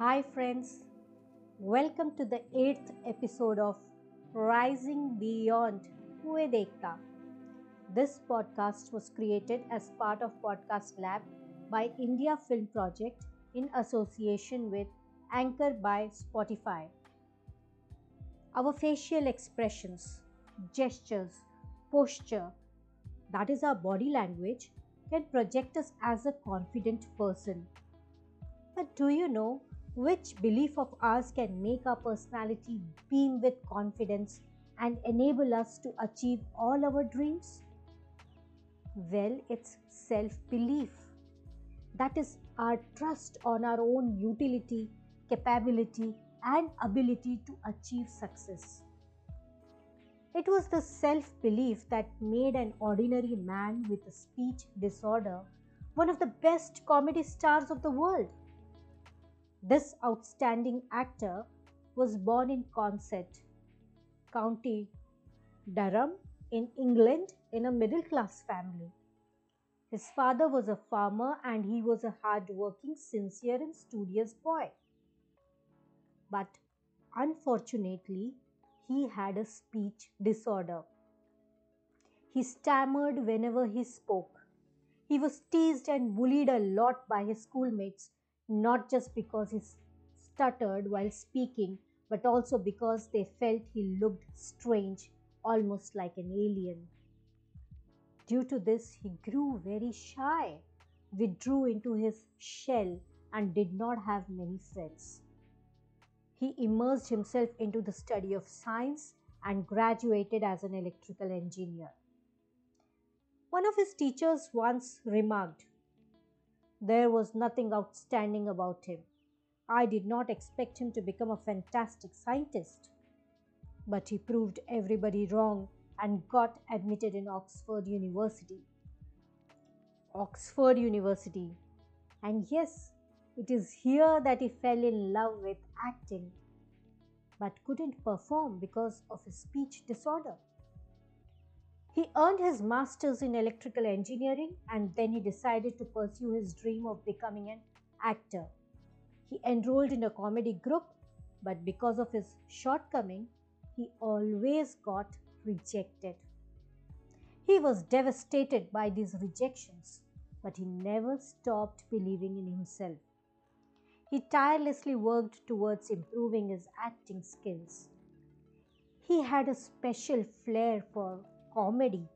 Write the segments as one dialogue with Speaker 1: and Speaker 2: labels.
Speaker 1: Hi, friends. Welcome to the eighth episode of Rising Beyond with Ekta. This podcast was created as part of Podcast Lab by India Film Project in association with Anchor by Spotify. Our facial expressions, gestures, posture, that is our body language, can project us as a confident person. But do you know which belief of ours can make our personality beam with confidence and enable us to achieve all our dreams? Well, it's self belief. That is our trust on our own utility, capability, and ability to achieve success. It was the self belief that made an ordinary man with a speech disorder one of the best comedy stars of the world. This outstanding actor was born in Consett, County Durham, in England, in a middle class family. His father was a farmer and he was a hard working, sincere, and studious boy. But unfortunately, he had a speech disorder. He stammered whenever he spoke. He was teased and bullied a lot by his schoolmates, not just because he stuttered while speaking, but also because they felt he looked strange, almost like an alien. Due to this, he grew very shy, withdrew into his shell, and did not have many friends. He immersed himself into the study of science and graduated as an electrical engineer. One of his teachers once remarked, There was nothing outstanding about him. I did not expect him to become a fantastic scientist. But he proved everybody wrong and got admitted in Oxford University. Oxford University. And yes, it is here that he fell in love with acting, but couldn't perform because of his speech disorder. He earned his master's in electrical engineering and then he decided to pursue his dream of becoming an actor. He enrolled in a comedy group, but because of his shortcoming, he always got rejected. He was devastated by these rejections, but he never stopped believing in himself. He tirelessly worked towards improving his acting skills. He had a special flair for comedy.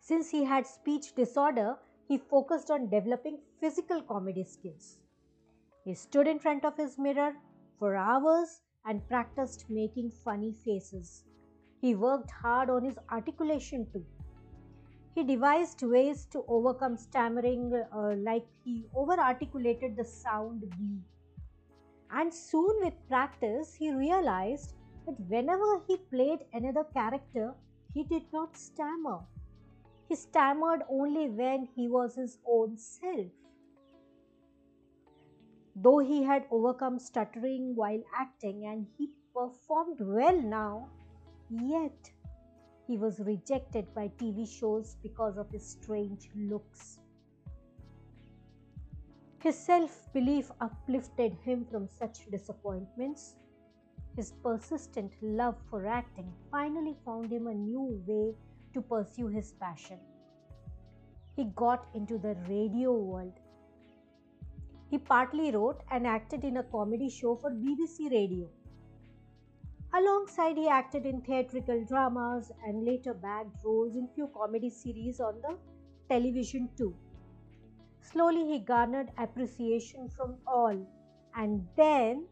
Speaker 1: Since he had speech disorder, he focused on developing physical comedy skills. He stood in front of his mirror for hours and practiced making funny faces. He worked hard on his articulation too. He devised ways to overcome stammering, uh, like he over articulated the sound B. And soon, with practice, he realized that whenever he played another character, he did not stammer. He stammered only when he was his own self. Though he had overcome stuttering while acting and he performed well now, yet he was rejected by TV shows because of his strange looks. His self belief uplifted him from such disappointments his persistent love for acting finally found him a new way to pursue his passion. He got into the radio world. He partly wrote and acted in a comedy show for BBC Radio. Alongside, he acted in theatrical dramas and later bagged roles in few comedy series on the television too. Slowly, he garnered appreciation from all, and then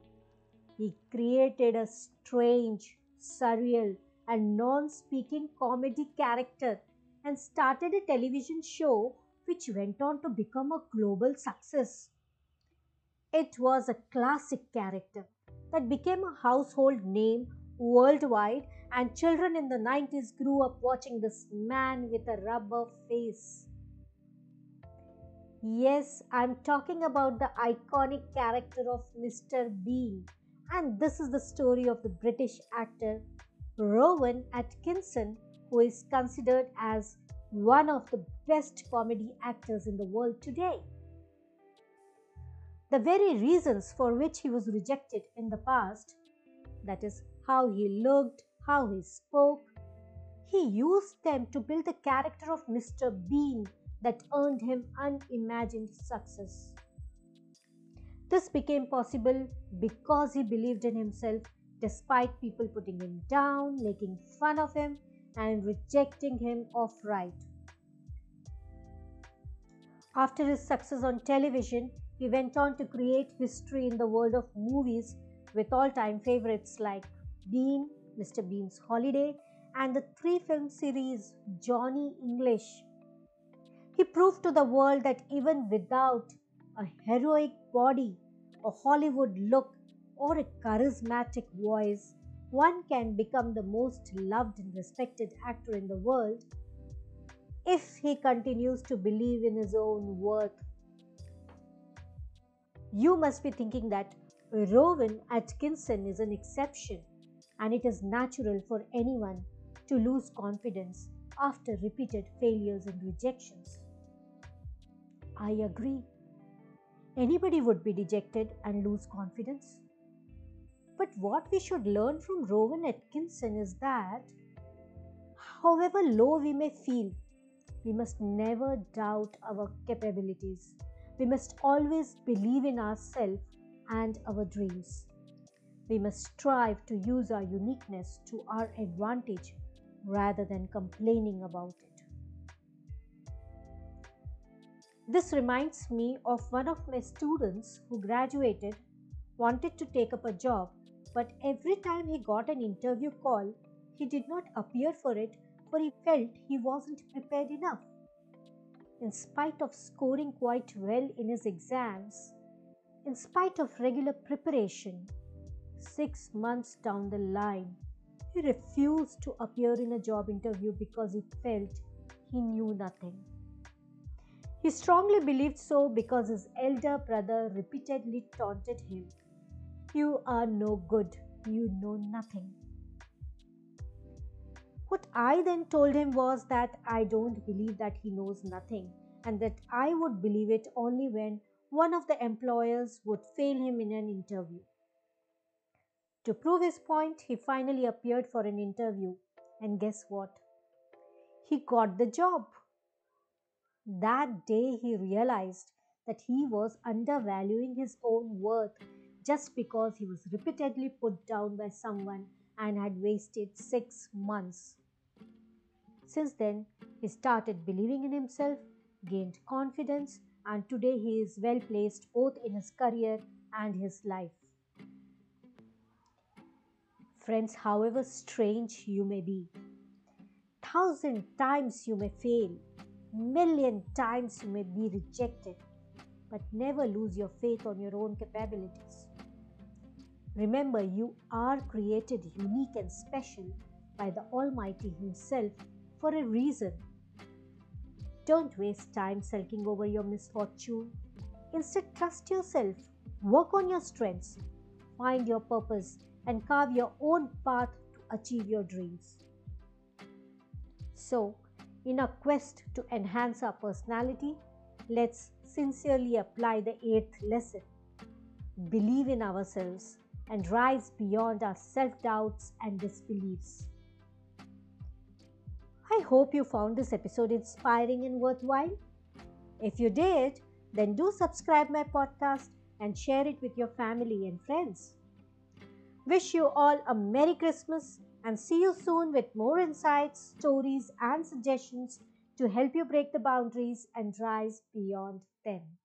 Speaker 1: he created a strange, surreal, and non speaking comedy character and started a television show which went on to become a global success. It was a classic character that became a household name worldwide, and children in the 90s grew up watching this man with a rubber face. Yes, I'm talking about the iconic character of Mr. Bean and this is the story of the British actor Rowan Atkinson, who is considered as one of the best comedy actors in the world today. the very reasons for which he was rejected in the past that is, how he looked, how he spoke he used them to build the character of Mr. Bean that earned him unimagined success. This became possible because he believed in himself despite people putting him down, making fun of him, and rejecting him outright. After his success on television, he went on to create history in the world of movies with all time favorites like Bean, Mr. Bean's Holiday, and the three film series Johnny English. He proved to the world that even without a heroic body, a Hollywood look, or a charismatic voice, one can become the most loved and respected actor in the world if he continues to believe in his own worth. You must be thinking that Rowan Atkinson is an exception and it is natural for anyone to lose confidence after repeated failures and rejections. I agree. Anybody would be dejected and lose confidence. But what we should learn from Rowan Atkinson is that, however low we may feel, we must never doubt our capabilities. We must always believe in ourselves and our dreams. We must strive to use our uniqueness to our advantage rather than complaining about it. This reminds me of one of my students who graduated, wanted to take up a job, but every time he got an interview call, he did not appear for it for he felt he wasn't prepared enough. In spite of scoring quite well in his exams, in spite of regular preparation, six months down the line, he refused to appear in a job interview because he felt he knew nothing. He strongly believed so because his elder brother repeatedly taunted him You are no good, you know nothing. What I then told him was that I don't believe that he knows nothing and that I would believe it only when one of the employers would fail him in an interview. To prove his point, he finally appeared for an interview, and guess what? He got the job. That day, he realized that he was undervaluing his own worth just because he was repeatedly put down by someone and had wasted six months. Since then, he started believing in himself, gained confidence, and today he is well placed both in his career and his life. Friends, however strange you may be, thousand times you may fail, million times you may be rejected, but never lose your faith on your own capabilities. Remember, you are created unique and special by the Almighty Himself for a reason. Don't waste time sulking over your misfortune. Instead, trust yourself, work on your strengths, find your purpose, and carve your own path to achieve your dreams. So, in our quest to enhance our personality, let's sincerely apply the eighth lesson. Believe in ourselves and rise beyond our self doubts and disbeliefs. I hope you found this episode inspiring and worthwhile. If you did, then do subscribe my podcast and share it with your family and friends. Wish you all a Merry Christmas and see you soon with more insights, stories, and suggestions to help you break the boundaries and rise beyond them.